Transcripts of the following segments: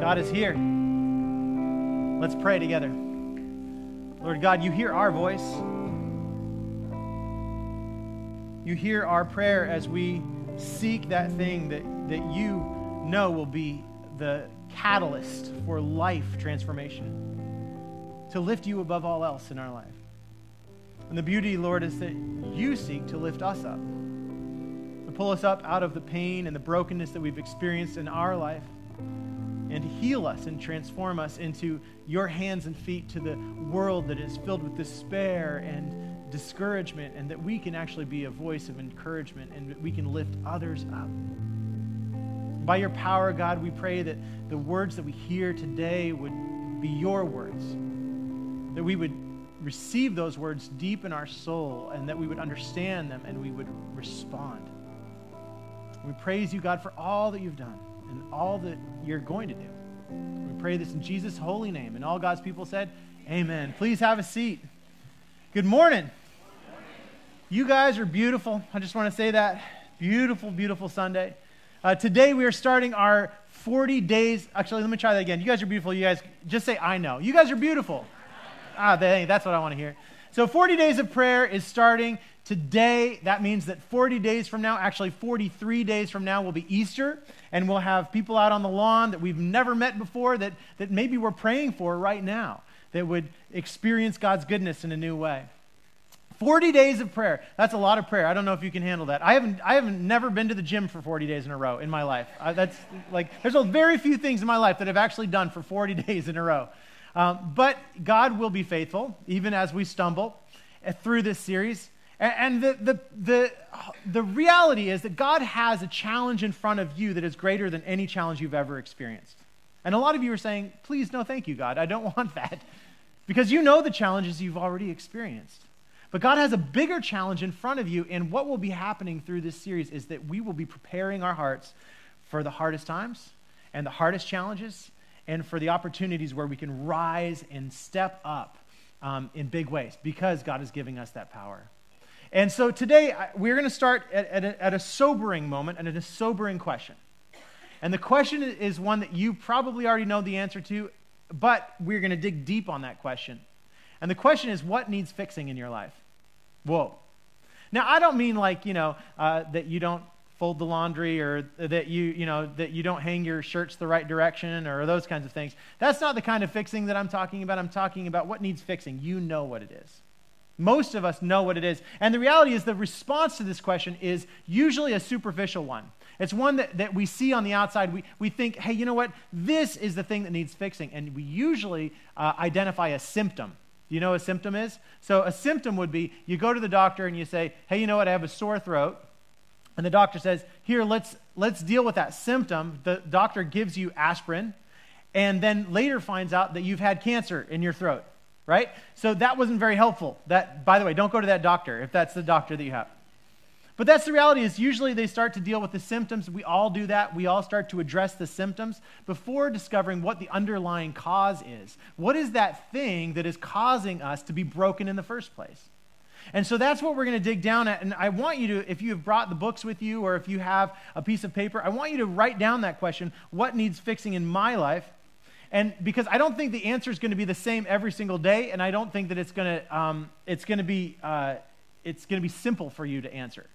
God is here. Let's pray together. Lord God, you hear our voice. You hear our prayer as we seek that thing that, that you know will be the catalyst for life transformation, to lift you above all else in our life. And the beauty, Lord, is that you seek to lift us up, to pull us up out of the pain and the brokenness that we've experienced in our life, and heal us and transform us into your hands and feet to the world that is filled with despair and discouragement, and that we can actually be a voice of encouragement and that we can lift others up. By your power, God, we pray that the words that we hear today would be your words, that we would receive those words deep in our soul, and that we would understand them and we would respond. We praise you, God, for all that you've done and all that you're going to do. We pray this in Jesus' holy name. And all God's people said, Amen. Please have a seat. Good morning. You guys are beautiful. I just want to say that. Beautiful, beautiful Sunday. Uh, today we are starting our 40 days. Actually, let me try that again. You guys are beautiful. You guys just say, I know. You guys are beautiful. Ah, that's what I want to hear. So, 40 days of prayer is starting today. That means that 40 days from now, actually 43 days from now, will be Easter. And we'll have people out on the lawn that we've never met before that, that maybe we're praying for right now that would experience God's goodness in a new way. 40 days of prayer. That's a lot of prayer. I don't know if you can handle that. I haven't, I haven't never been to the gym for 40 days in a row in my life. I, that's like, there's a very few things in my life that I've actually done for 40 days in a row. Um, but God will be faithful, even as we stumble uh, through this series. And, the, the, the, the reality is that God has a challenge in front of you that is greater than any challenge you've ever experienced. And a lot of you are saying, please, no, thank you, God. I don't want that. Because you know the challenges you've already experienced. But God has a bigger challenge in front of you, and what will be happening through this series is that we will be preparing our hearts for the hardest times and the hardest challenges and for the opportunities where we can rise and step up um, in big ways because God is giving us that power. And so today, we're going to start at, at, a, at a sobering moment and at a sobering question. And the question is one that you probably already know the answer to, but we're going to dig deep on that question. And the question is what needs fixing in your life? Whoa. Now, I don't mean like, you know, uh, that you don't fold the laundry or that you, you know, that you don't hang your shirts the right direction or those kinds of things. That's not the kind of fixing that I'm talking about. I'm talking about what needs fixing. You know what it is. Most of us know what it is. And the reality is the response to this question is usually a superficial one. It's one that, that we see on the outside. We, we think, hey, you know what? This is the thing that needs fixing. And we usually uh, identify a symptom. Do you know what a symptom is? So a symptom would be you go to the doctor and you say, hey, you know what? I have a sore throat. And the doctor says, Here, let's, let's deal with that symptom. The doctor gives you aspirin, and then later finds out that you've had cancer in your throat, right? So that wasn't very helpful. That, by the way, don't go to that doctor if that's the doctor that you have. But that's the reality is usually they start to deal with the symptoms. We all do that. We all start to address the symptoms before discovering what the underlying cause is. What is that thing that is causing us to be broken in the first place? And so that's what we're going to dig down at. And I want you to, if you have brought the books with you or if you have a piece of paper, I want you to write down that question what needs fixing in my life? And because I don't think the answer is going to be the same every single day, and I don't think that it's going to, um, it's going to be, uh, it's going to be simple for you to answer.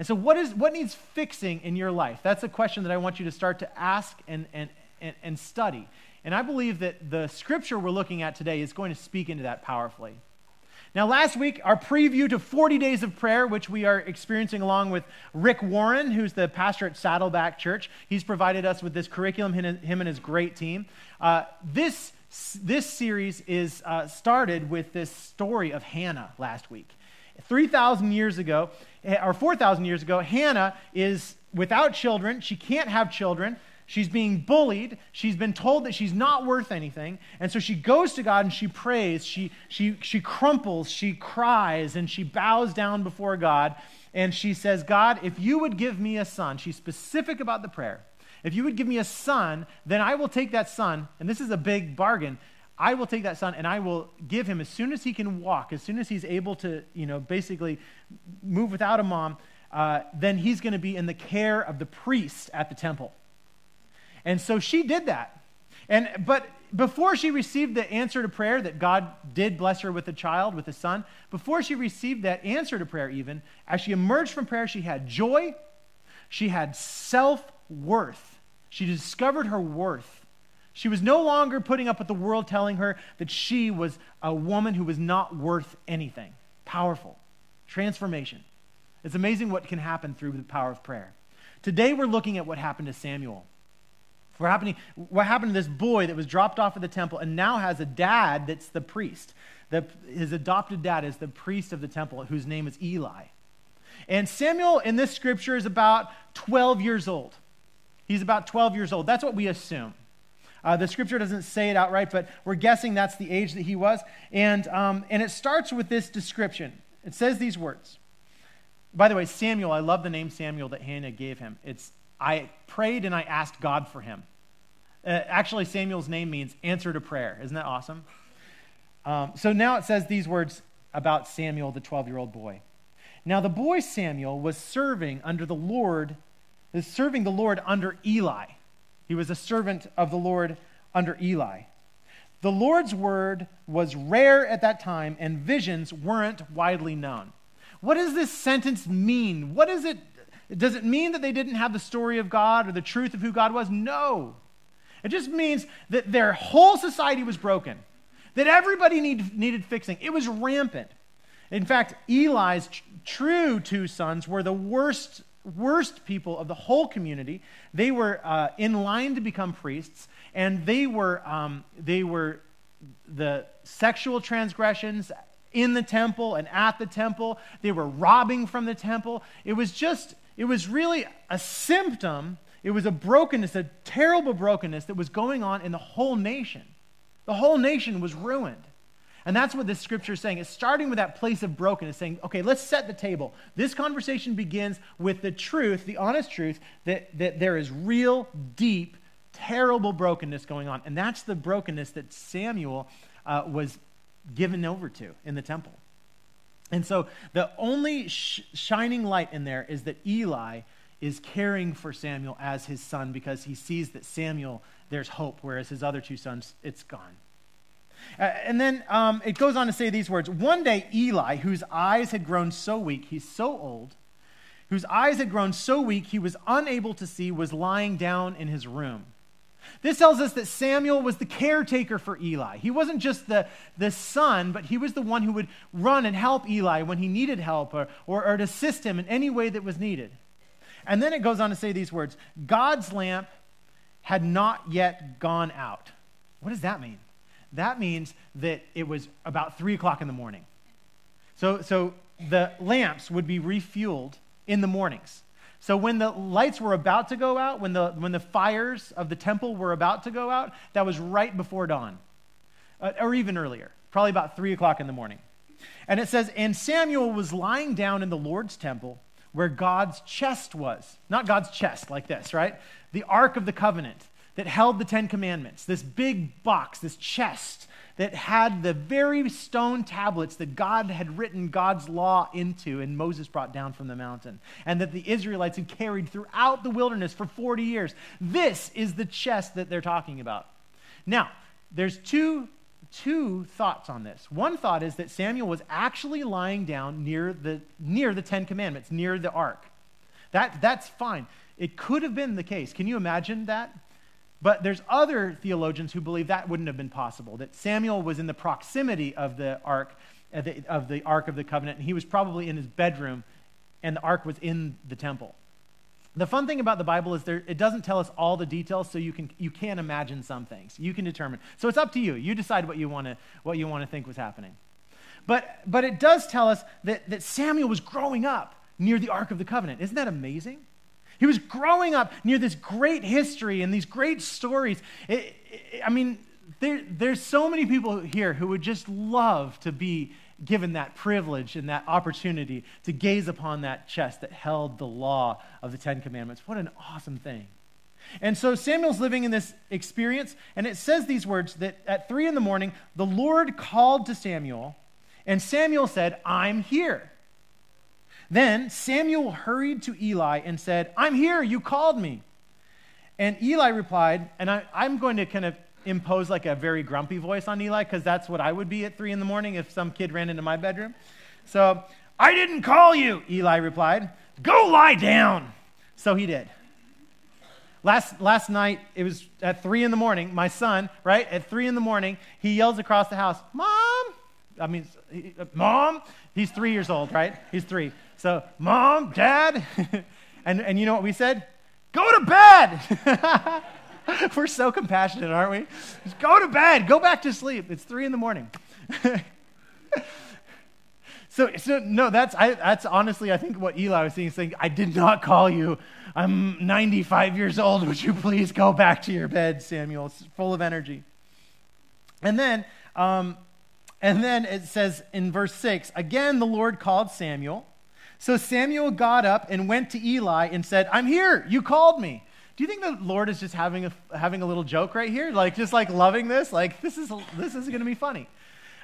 And so, what, is, what needs fixing in your life? That's a question that I want you to start to ask and, and, and, and study. And I believe that the scripture we're looking at today is going to speak into that powerfully. Now, last week, our preview to 40 days of prayer, which we are experiencing along with Rick Warren, who's the pastor at Saddleback Church. He's provided us with this curriculum, him and his great team. Uh, this, this series is uh, started with this story of Hannah last week. 3,000 years ago, eh, or 4,000 years ago, Hannah is without children. She can't have children. She's being bullied. She's been told that she's not worth anything. And so she goes to God and she prays. She, she, she crumples, she cries, and she bows down before God. And she says, God, if you would give me a son, she's specific about the prayer. If you would give me a son, then I will take that son, and this is a big bargain. I will take that son and I will give him as soon as he can walk, as soon as he's able to, you know, basically move without a mom, uh, then he's going to be in the care of the priest at the temple. And so she did that. And, but before she received the answer to prayer that God did bless her with a child, with a son, before she received that answer to prayer, even, as she emerged from prayer, she had joy, she had self worth. She discovered her worth. She was no longer putting up with the world telling her that she was a woman who was not worth anything. Powerful. Transformation. It's amazing what can happen through the power of prayer. Today, we're looking at what happened to Samuel. What happened, what happened to this boy that was dropped off at the temple and now has a dad that's the priest? The, his adopted dad is the priest of the temple, whose name is Eli. And Samuel in this scripture is about 12 years old. He's about 12 years old. That's what we assume. Uh, the scripture doesn't say it outright, but we're guessing that's the age that he was. And, um, and it starts with this description. It says these words. By the way, Samuel, I love the name Samuel that Hannah gave him. It's I prayed and I asked God for him. Uh, actually, Samuel's name means answer to prayer. Isn't that awesome? Um, so now it says these words about Samuel, the 12 year old boy. Now, the boy Samuel was serving under the Lord, was serving the Lord under Eli. He was a servant of the Lord under Eli. The Lord's word was rare at that time, and visions weren't widely known. What does this sentence mean? What is it does it mean that they didn't have the story of God or the truth of who God was? No. It just means that their whole society was broken, that everybody need, needed fixing. It was rampant. In fact, Eli's tr- true two sons were the worst, worst people of the whole community. They were uh, in line to become priests, and they were, um, they were the sexual transgressions in the temple and at the temple. They were robbing from the temple. It was just it was really a symptom, it was a brokenness, a terrible brokenness that was going on in the whole nation. The whole nation was ruined. And that's what this scripture is saying. It's starting with that place of brokenness, saying, okay, let's set the table. This conversation begins with the truth, the honest truth, that, that there is real, deep, terrible brokenness going on. And that's the brokenness that Samuel uh, was given over to in the temple. And so the only sh- shining light in there is that Eli is caring for Samuel as his son because he sees that Samuel, there's hope, whereas his other two sons, it's gone. Uh, and then um, it goes on to say these words One day, Eli, whose eyes had grown so weak, he's so old, whose eyes had grown so weak he was unable to see, was lying down in his room. This tells us that Samuel was the caretaker for Eli. He wasn't just the, the son, but he was the one who would run and help Eli when he needed help or, or, or assist him in any way that was needed. And then it goes on to say these words God's lamp had not yet gone out. What does that mean? That means that it was about three o'clock in the morning. So, so the lamps would be refueled in the mornings. So when the lights were about to go out, when the, when the fires of the temple were about to go out, that was right before dawn, uh, or even earlier, probably about 3 o'clock in the morning. And it says, And Samuel was lying down in the Lord's temple where God's chest was. Not God's chest like this, right? The Ark of the Covenant that held the Ten Commandments, this big box, this chest that had the very stone tablets that God had written God's law into and Moses brought down from the mountain, and that the Israelites had carried throughout the wilderness for 40 years. This is the chest that they're talking about. Now, there's two, two thoughts on this. One thought is that Samuel was actually lying down near the, near the Ten Commandments, near the ark. That, that's fine. It could have been the case. Can you imagine that? But there's other theologians who believe that wouldn't have been possible, that Samuel was in the proximity of the ark, of the, of the ark of the covenant, and he was probably in his bedroom, and the ark was in the temple. The fun thing about the Bible is there, it doesn't tell us all the details, so you can, you can imagine some things. You can determine. So it's up to you. You decide what you want to, what you want to think was happening. But, but it does tell us that, that Samuel was growing up near the Ark of the Covenant. Isn't that amazing? He was growing up near this great history and these great stories. It, it, I mean, there, there's so many people here who would just love to be given that privilege and that opportunity to gaze upon that chest that held the law of the Ten Commandments. What an awesome thing. And so Samuel's living in this experience, and it says these words that at three in the morning, the Lord called to Samuel, and Samuel said, I'm here. Then Samuel hurried to Eli and said, I'm here, you called me. And Eli replied, and I, am going to kind of impose like a very grumpy voice on Eli because that's what I would be at three in the morning if some kid ran into my bedroom. So, I didn't call you, Eli replied. Go lie down. So he did. Last, last night, it was at 3 in the morning, my son, right, at 3 in the morning, he yells across the house, Mom! I mean, Mom! He's three years old, right? He's three. So, Mom, Dad. and, and you know what we said? Go to bed! We're so compassionate, aren't we? Just go to bed. Go back to sleep. It's three in the morning. so, so no, that's, I, that's honestly, I think what Eli was saying, saying, I did not call you. I'm 95 years old. Would you please go back to your bed, Samuel? It's full of energy. And then, um, and then it says in verse 6 again, the Lord called Samuel. So Samuel got up and went to Eli and said, I'm here. You called me. Do you think the Lord is just having a, having a little joke right here? Like, just like loving this? Like, this is, this is going to be funny.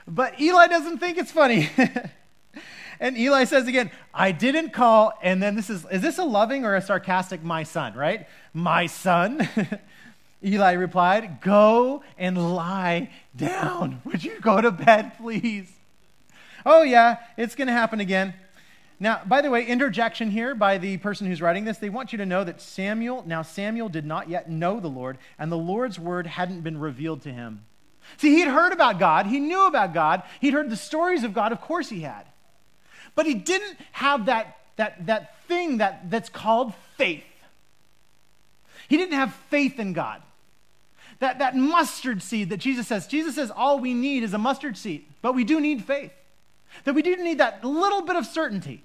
But Eli doesn't think it's funny. and Eli says again, I didn't call. And then this is, is this a loving or a sarcastic my son, right? My son. Eli replied, Go and lie down. Would you go to bed, please? Oh, yeah, it's going to happen again. Now, by the way, interjection here by the person who's writing this, they want you to know that Samuel, now Samuel did not yet know the Lord, and the Lord's word hadn't been revealed to him. See, he'd heard about God, he knew about God, he'd heard the stories of God, of course he had. But he didn't have that, that, that thing that, that's called faith. He didn't have faith in God. That, that mustard seed that Jesus says, Jesus says all we need is a mustard seed, but we do need faith. That we do need that little bit of certainty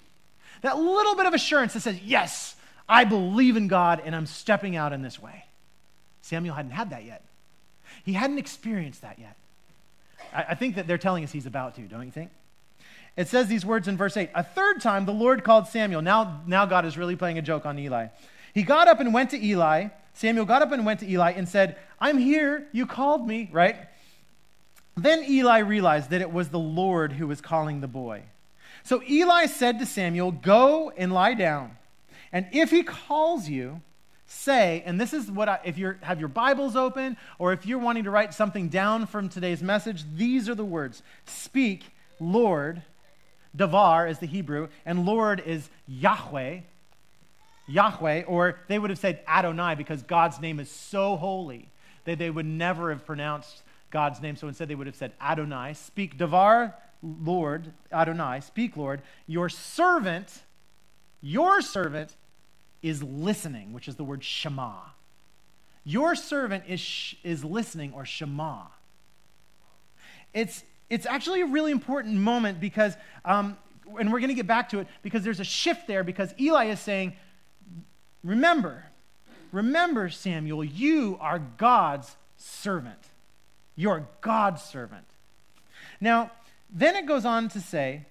that little bit of assurance that says, Yes, I believe in God and I'm stepping out in this way. Samuel hadn't had that yet. He hadn't experienced that yet. I, I think that they're telling us he's about to, don't you think? It says these words in verse 8 A third time the Lord called Samuel. Now, now God is really playing a joke on Eli. He got up and went to Eli. Samuel got up and went to Eli and said, I'm here. You called me, right? Then Eli realized that it was the Lord who was calling the boy. So Eli said to Samuel, Go and lie down. And if he calls you, say, and this is what I, if you have your Bibles open or if you're wanting to write something down from today's message, these are the words Speak, Lord. Davar is the Hebrew, and Lord is Yahweh. Yahweh, or they would have said Adonai because God's name is so holy that they would never have pronounced God's name. So instead, they would have said Adonai. Speak Davar, Lord, Adonai, speak, Lord, your servant, your servant is listening, which is the word Shema. Your servant is, is listening, or Shema. It's, it's actually a really important moment because, um, and we're going to get back to it, because there's a shift there because Eli is saying, Remember, remember, Samuel, you are God's servant. You're God's servant. Now, then it goes on to say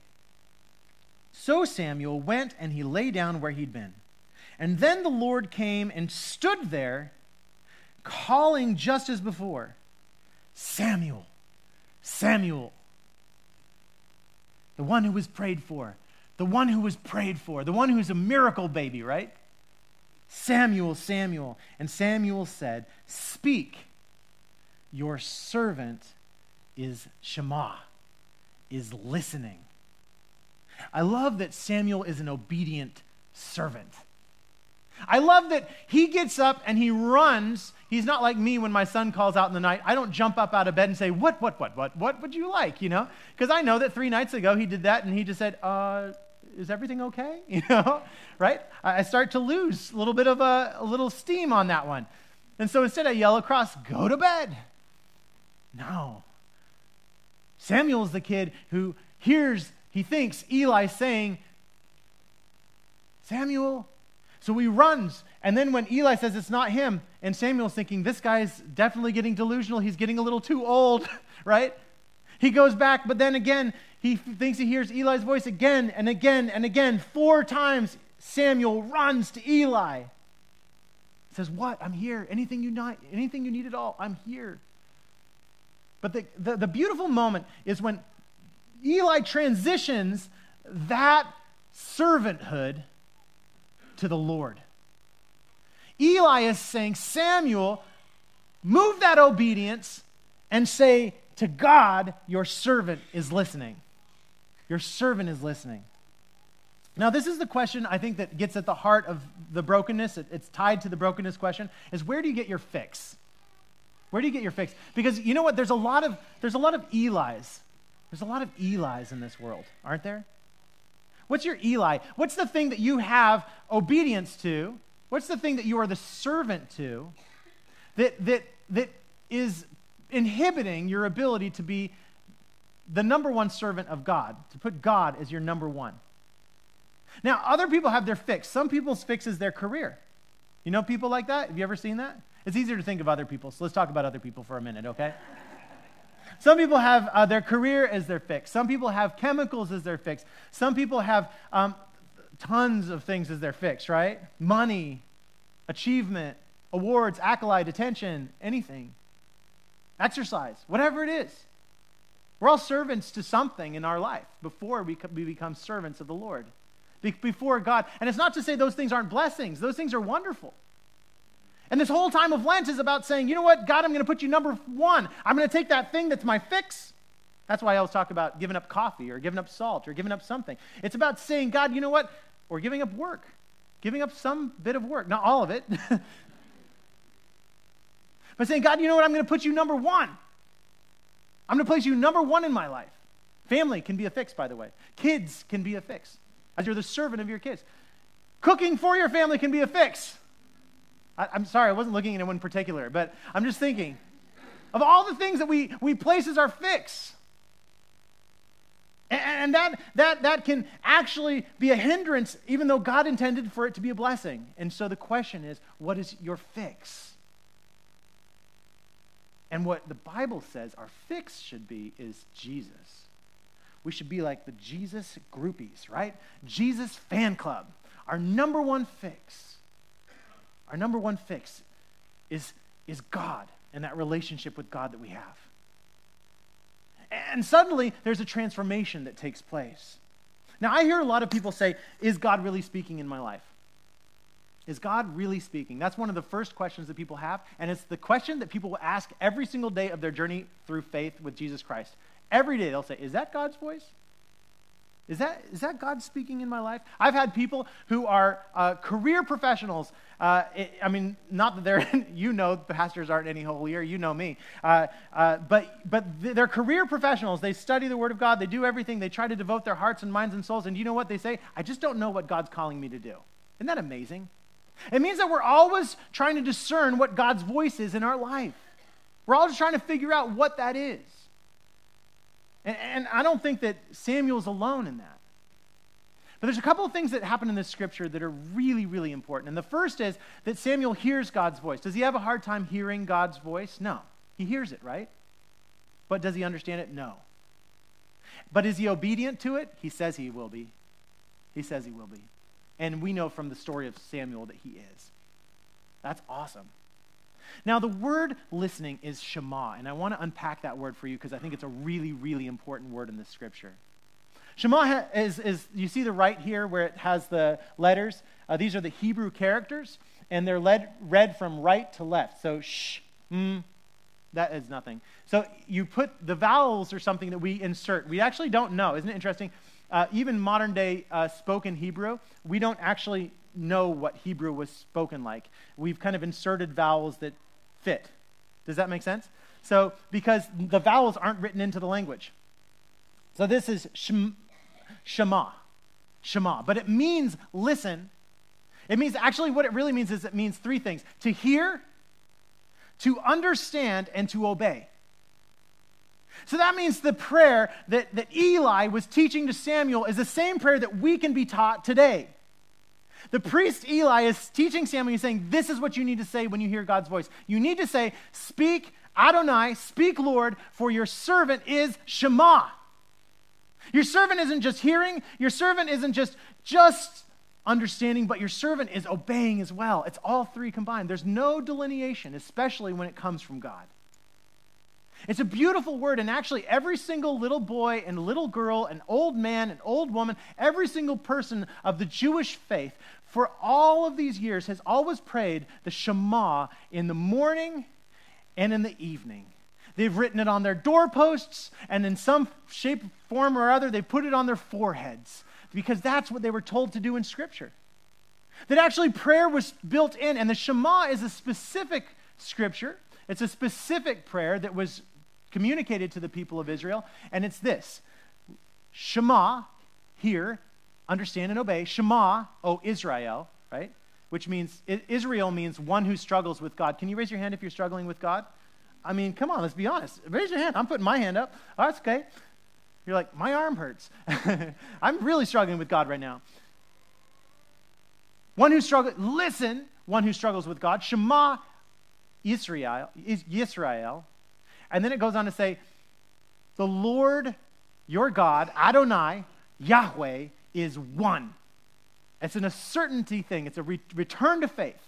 So Samuel went and he lay down where he'd been. And then the Lord came and stood there, calling just as before Samuel, Samuel. The one who was prayed for, the one who was prayed for, the one who's a miracle baby, right? Samuel, Samuel. And Samuel said, Speak, your servant is Shema is listening. I love that Samuel is an obedient servant. I love that he gets up and he runs. He's not like me when my son calls out in the night. I don't jump up out of bed and say, What, what, what, what, what would you like? You know? Because I know that three nights ago he did that and he just said, uh, Is everything okay? You know? Right? I start to lose a little bit of a, a little steam on that one. And so instead I yell across, Go to bed. No. Samuel's the kid who hears, he thinks Eli saying, Samuel. So he runs. And then when Eli says it's not him, and Samuel's thinking, this guy's definitely getting delusional, he's getting a little too old, right? He goes back, but then again, he thinks he hears Eli's voice again and again and again. Four times Samuel runs to Eli. Says, What? I'm here. Anything you need, anything you need at all, I'm here. But the, the, the beautiful moment is when Eli transitions that servanthood to the Lord. Eli is saying, Samuel, move that obedience and say to God, Your servant is listening. Your servant is listening. Now, this is the question I think that gets at the heart of the brokenness. It, it's tied to the brokenness question is where do you get your fix? Where do you get your fix? Because you know what? There's a lot of, there's a lot of Eli's. There's a lot of Eli's in this world, aren't there? What's your Eli? What's the thing that you have obedience to? What's the thing that you are the servant to that, that, that is inhibiting your ability to be the number one servant of God, to put God as your number one? Now, other people have their fix. Some people's fix is their career. You know people like that? Have you ever seen that? It's easier to think of other people, so let's talk about other people for a minute, okay? Some people have uh, their career as their fix. Some people have chemicals as their fix. Some people have um, tons of things as their fix, right? Money, achievement, awards, accolade, attention, anything. Exercise, whatever it is. We're all servants to something in our life before we, we become servants of the Lord, be- before God. And it's not to say those things aren't blessings, those things are wonderful. And this whole time of Lent is about saying, you know what, God, I'm going to put you number one. I'm going to take that thing that's my fix. That's why I always talk about giving up coffee or giving up salt or giving up something. It's about saying, God, you know what, or giving up work, giving up some bit of work, not all of it. but saying, God, you know what, I'm going to put you number one. I'm going to place you number one in my life. Family can be a fix, by the way. Kids can be a fix, as you're the servant of your kids. Cooking for your family can be a fix. I, am sorry, I wasn't looking at anyone in particular, but I'm just thinking of all the things that we, we place as our fix. And, and that, that, that can actually be a hindrance, even though God intended for it to be a blessing. And so the question is what is your fix? And what the Bible says our fix should be is Jesus. We should be like the Jesus groupies, right? Jesus fan club. Our number one fix our number one fix is, is God and that relationship with God that we have. And suddenly, there's a transformation that takes place. Now, I hear a lot of people say, Is God really speaking in my life? Is God really speaking? That's one of the first questions that people have. And it's the question that people will ask every single day of their journey through faith with Jesus Christ. Every day they'll say, Is that God's voice? Is that, is that God speaking in my life? I've had people who are uh, career professionals. Uh, it, I mean, not that they're, you know, pastors aren't any holier, you know me. Uh, uh but but they're career professionals. They study the Word of God, they do everything, they try to devote their hearts and minds and souls. And you know what they say? I just don't know what God's calling me to do. Isn't that amazing? It means that we're always trying to discern what God's voice is in our life. We're always trying to figure out what that is. And, I don't think that Samuel's alone in that. But there's a couple of things that happen in this scripture that are really, really important. And the first is that Samuel hears God's voice. Does he have a hard time hearing God's voice? No. He hears it, right? But does he understand it? No. But is he obedient to it? He says he will be. He says he will be. And we know from the story of Samuel that he is. That's awesome. Now, the word listening is Shema, and I want to unpack that word for you because I think it's a really, really important word in the scripture. Shema is, is, you see the right here where it has the letters. Uh, these are the Hebrew characters, and they're led, read from right to left. So, sh, mm, that is nothing. So, you put the vowels or something that we insert. We actually don't know. Isn't it interesting? Uh, even modern day uh, spoken Hebrew, we don't actually know what Hebrew was spoken like. We've kind of inserted vowels that fit. Does that make sense? So, because the vowels aren't written into the language. So, this is Shema. Shema. But it means listen. It means actually what it really means is it means three things to hear, to understand, and to obey. So that means the prayer that, that Eli was teaching to Samuel is the same prayer that we can be taught today. The priest Eli is teaching Samuel, he's saying, This is what you need to say when you hear God's voice. You need to say, Speak Adonai, speak Lord, for your servant is Shema. Your servant isn't just hearing, your servant isn't just just understanding, but your servant is obeying as well. It's all three combined. There's no delineation, especially when it comes from God. It's a beautiful word, and actually, every single little boy and little girl, and old man and old woman, every single person of the Jewish faith for all of these years has always prayed the Shema in the morning and in the evening. They've written it on their doorposts, and in some shape, form, or other, they put it on their foreheads because that's what they were told to do in Scripture. That actually prayer was built in, and the Shema is a specific scripture. It's a specific prayer that was communicated to the people of Israel, and it's this Shema, hear, understand, and obey. Shema, O Israel, right? Which means, Israel means one who struggles with God. Can you raise your hand if you're struggling with God? I mean, come on, let's be honest. Raise your hand. I'm putting my hand up. Oh, that's okay. You're like, my arm hurts. I'm really struggling with God right now. One who struggles, listen, one who struggles with God. Shema Israel, Israel. And then it goes on to say, the Lord your God, Adonai, Yahweh, is one. It's an a certainty thing, it's a re- return to faith.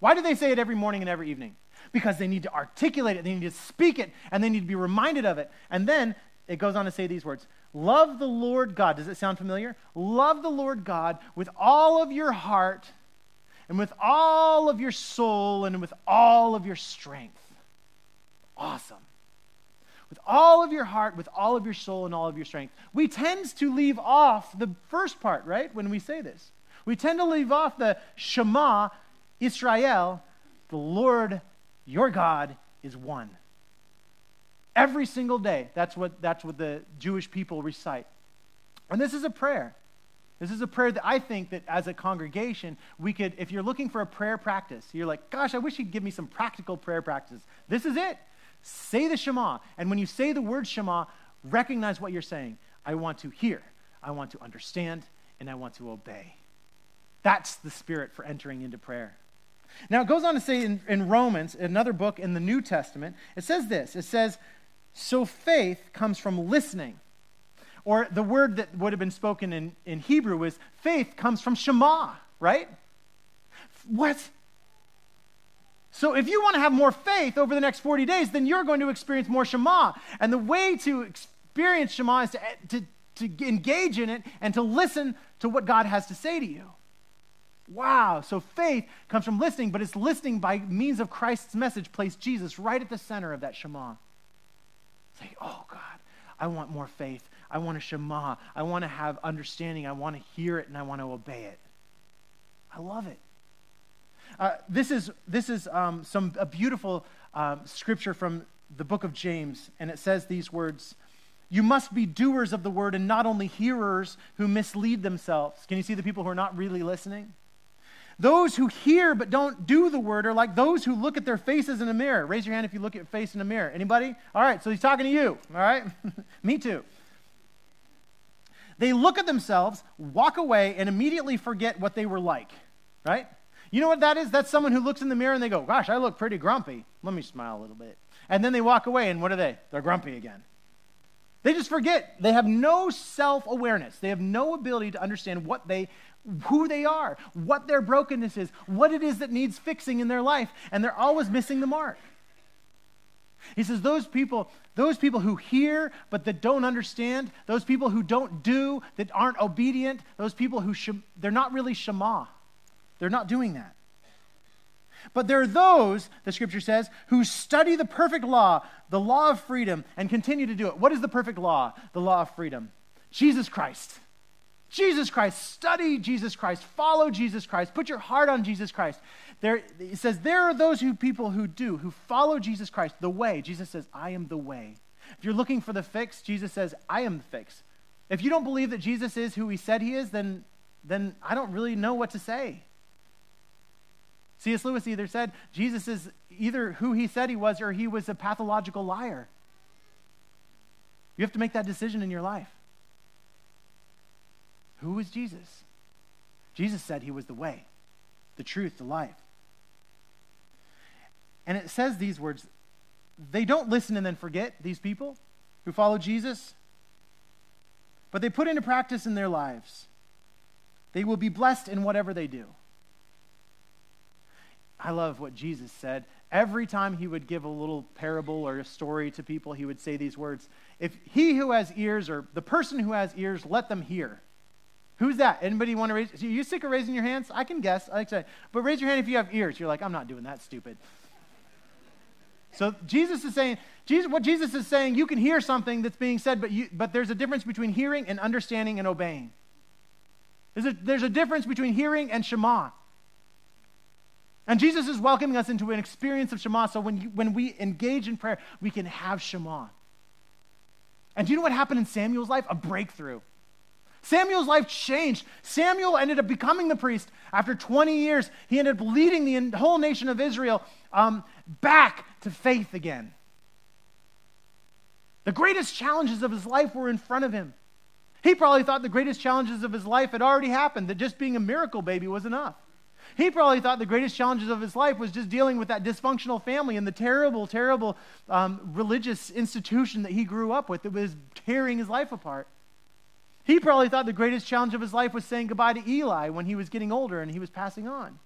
Why do they say it every morning and every evening? Because they need to articulate it, they need to speak it, and they need to be reminded of it. And then it goes on to say these words Love the Lord God. Does it sound familiar? Love the Lord God with all of your heart and with all of your soul and with all of your strength. Awesome. With all of your heart, with all of your soul, and all of your strength. We tend to leave off the first part, right, when we say this. We tend to leave off the Shema, Israel, the Lord your God is one. Every single day, that's what, that's what the Jewish people recite. And this is a prayer. This is a prayer that I think that as a congregation, we could, if you're looking for a prayer practice, you're like, gosh, I wish you'd give me some practical prayer practices. This is it. Say the Shema. And when you say the word Shema, recognize what you're saying. I want to hear, I want to understand, and I want to obey. That's the spirit for entering into prayer. Now, it goes on to say in, in Romans, another book in the New Testament, it says this it says, So faith comes from listening. Or the word that would have been spoken in, in Hebrew is faith comes from Shema, right? What? So if you want to have more faith over the next 40 days, then you're going to experience more Shema. And the way to experience Shema is to, to, to engage in it and to listen to what God has to say to you. Wow. So faith comes from listening, but it's listening by means of Christ's message. Place Jesus right at the center of that Shema. Say, oh God, I want more faith. I want a Shema. I want to have understanding. I want to hear it and I want to obey it. I love it. Uh, this is, this is um, some, a beautiful um, scripture from the book of James, and it says these words You must be doers of the word and not only hearers who mislead themselves. Can you see the people who are not really listening? Those who hear but don't do the word are like those who look at their faces in a mirror. Raise your hand if you look at your face in a mirror. Anybody? All right, so he's talking to you. All right? Me too. They look at themselves, walk away, and immediately forget what they were like. Right? You know what that is? That's someone who looks in the mirror and they go, Gosh, I look pretty grumpy. Let me smile a little bit. And then they walk away, and what are they? They're grumpy again. They just forget. They have no self awareness. They have no ability to understand what they who they are, what their brokenness is, what it is that needs fixing in their life, and they're always missing the mark. He says those people, those people who hear but that don't understand, those people who don't do, that aren't obedient, those people who sh- they're not really shema. They're not doing that. But there are those, the scripture says, who study the perfect law, the law of freedom, and continue to do it. What is the perfect law? The law of freedom. Jesus Christ. Jesus Christ. Study Jesus Christ. Follow Jesus Christ. Put your heart on Jesus Christ. There, it says, there are those who, people who do, who follow Jesus Christ, the way. Jesus says, I am the way. If you're looking for the fix, Jesus says, I am the fix. If you don't believe that Jesus is who he said he is, then, then I don't really know what to say. C.S. Lewis either said Jesus is either who he said he was or he was a pathological liar. You have to make that decision in your life. Who was Jesus? Jesus said he was the way, the truth, the life. And it says these words they don't listen and then forget, these people who follow Jesus, but they put into practice in their lives. They will be blessed in whatever they do. I love what Jesus said. Every time he would give a little parable or a story to people, he would say these words If he who has ears, or the person who has ears, let them hear. Who's that? Anybody want to raise? Are you sick of raising your hands? I can guess. I say, but raise your hand if you have ears. You're like, I'm not doing that, stupid. So Jesus is saying, Jesus, what Jesus is saying, you can hear something that's being said, but, you, but there's a difference between hearing and understanding and obeying. There's a, there's a difference between hearing and Shema. And Jesus is welcoming us into an experience of Shema. So when, you, when we engage in prayer, we can have Shema. And do you know what happened in Samuel's life? A breakthrough. Samuel's life changed. Samuel ended up becoming the priest after 20 years. He ended up leading the whole nation of Israel um, back to faith again. The greatest challenges of his life were in front of him. He probably thought the greatest challenges of his life had already happened, that just being a miracle baby was enough. He probably thought the greatest challenges of his life was just dealing with that dysfunctional family and the terrible, terrible um, religious institution that he grew up with that was tearing his life apart. He probably thought the greatest challenge of his life was saying goodbye to Eli when he was getting older and he was passing on.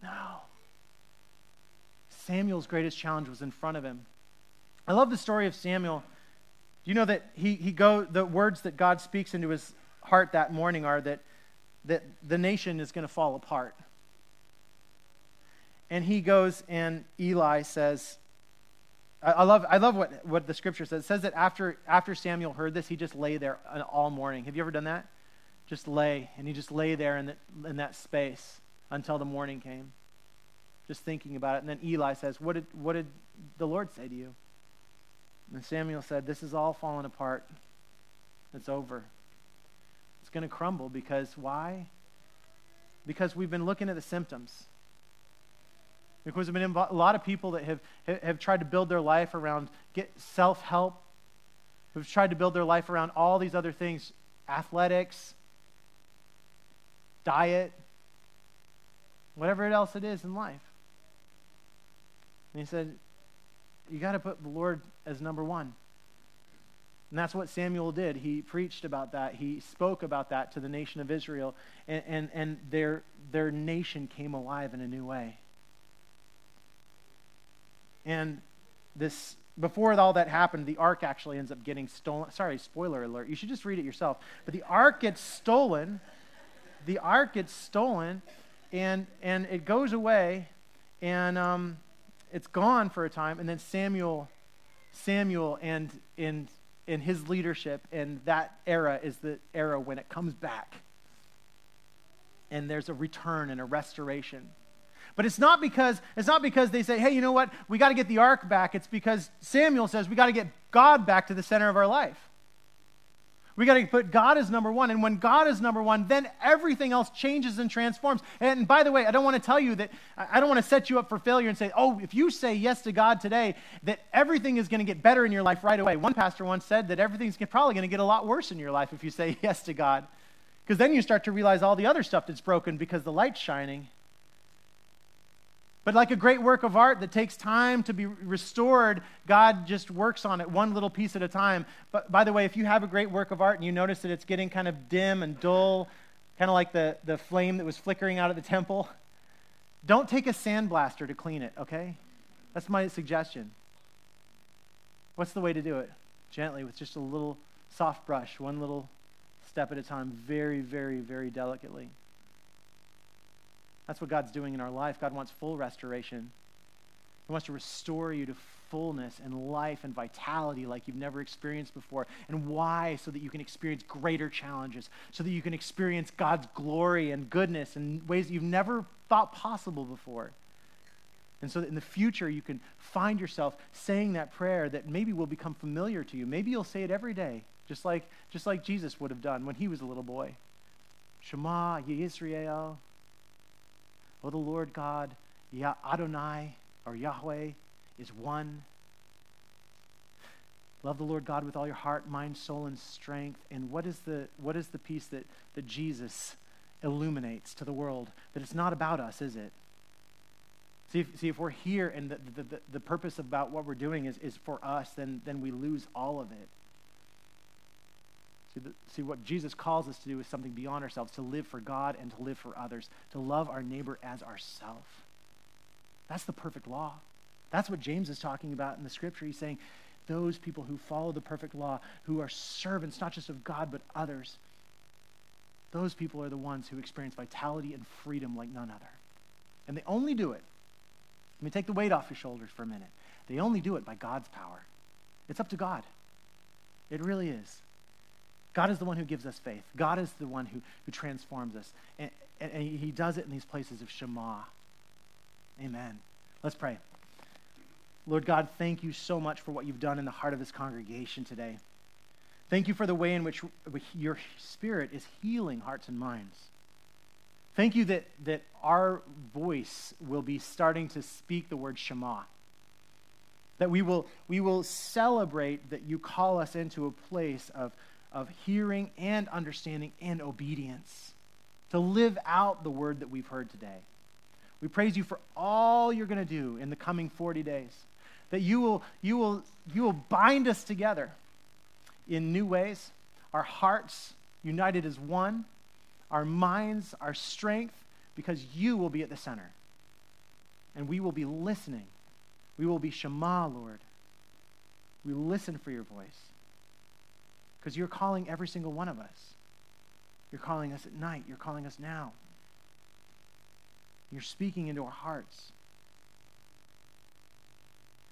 No. Samuel's greatest challenge was in front of him. I love the story of Samuel. Do you know that he, he go the words that God speaks into his heart that morning are that, that the nation is going to fall apart. And he goes and Eli says, I, love, I love what, what the scripture says. It says that after, after Samuel heard this, he just lay there uh, all morning. Have you ever done that? Just lay, and he just lay there in, the, in that space until the morning came, just thinking about it. And then Eli says, what did, what did the Lord say to you? And Samuel said, This is all falling apart. It's over. It's going to crumble because why? Because we've been looking at the symptoms. Because there have been a lot of people that have, have tried to build their life around get self-help, who've tried to build their life around all these other things, athletics, diet, whatever else it is in life. And he said, you got to put the Lord as number one. And that's what Samuel did. He preached about that. He spoke about that to the nation of Israel. And, and, and their, their nation came alive in a new way. And this before all that happened, the ark actually ends up getting stolen. Sorry, spoiler alert. You should just read it yourself. But the ark gets stolen. The ark gets stolen, and and it goes away, and um, it's gone for a time. And then Samuel, Samuel, and in in his leadership, and that era is the era when it comes back, and there's a return and a restoration. But it's not because it's not because they say, "Hey, you know what? We got to get the ark back." It's because Samuel says we got to get God back to the center of our life. We got to put God as number one. And when God is number one, then everything else changes and transforms. And by the way, I don't want to tell you that, I don't want to set you up for failure and say, oh, if you say yes to God today, that everything is going to get better in your life right away. One pastor once said that everything's probably going to get a lot worse in your life if you say yes to God. Because then you start to realize all the other stuff that's broken because the light's shining. But like a great work of art that takes time to be restored, God just works on it one little piece at a time. But by the way, if you have a great work of art and you notice that it's getting kind of dim and dull, kind of like the, the flame that was flickering out of the temple, don't take a sandblaster to clean it, okay? That's my suggestion. What's the way to do it? Gently, with just a little soft brush, one little step at a time, very, very, very delicately. That's what God's doing in our life. God wants full restoration. He wants to restore you to fullness and life and vitality like you've never experienced before. And why? So that you can experience greater challenges, so that you can experience God's glory and goodness in ways that you've never thought possible before. And so that in the future you can find yourself saying that prayer that maybe will become familiar to you. Maybe you'll say it every day, just like, just like Jesus would have done when he was a little boy. Shema Yisrael, Oh, the Lord God, Yah Adonai, or Yahweh, is one. Love the Lord God with all your heart, mind, soul, and strength. And what is the, what is the piece that, that Jesus illuminates to the world? That it's not about us, is it? See if, see, if we're here and the, the, the, the purpose about what we're doing is, is for us, then, then we lose all of it. See, what Jesus calls us to do is something beyond ourselves to live for God and to live for others, to love our neighbor as ourself. That's the perfect law. That's what James is talking about in the scripture. He's saying those people who follow the perfect law, who are servants not just of God but others, those people are the ones who experience vitality and freedom like none other. And they only do it. Let me take the weight off your shoulders for a minute. They only do it by God's power. It's up to God. It really is. God is the one who gives us faith. God is the one who, who transforms us. And, and, and he does it in these places of Shema. Amen. Let's pray. Lord God, thank you so much for what you've done in the heart of this congregation today. Thank you for the way in which your spirit is healing hearts and minds. Thank you that, that our voice will be starting to speak the word Shema. That we will, we will celebrate that you call us into a place of, of hearing and understanding and obedience to live out the word that we've heard today. We praise you for all you're going to do in the coming 40 days. That you will, you, will, you will bind us together in new ways, our hearts united as one, our minds, our strength, because you will be at the center. And we will be listening. We will be Shema, Lord. We listen for your voice. Because you're calling every single one of us. You're calling us at night. You're calling us now. You're speaking into our hearts.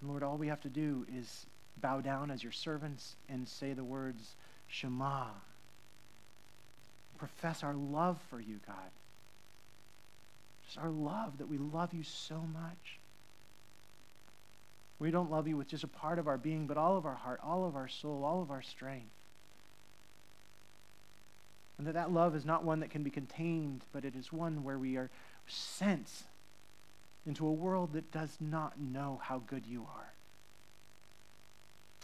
And Lord, all we have to do is bow down as your servants and say the words, Shema. Profess our love for you, God. Just our love, that we love you so much. We don't love you with just a part of our being, but all of our heart, all of our soul, all of our strength. And that that love is not one that can be contained, but it is one where we are sent into a world that does not know how good you are.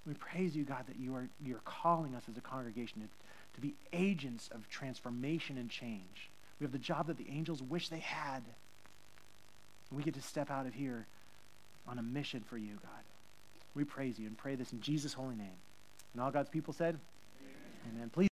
We praise you, God, that you are you're calling us as a congregation to, to be agents of transformation and change. We have the job that the angels wish they had. And we get to step out of here on a mission for you, God. We praise you and pray this in Jesus' holy name. And all God's people said, Amen. Amen. Please.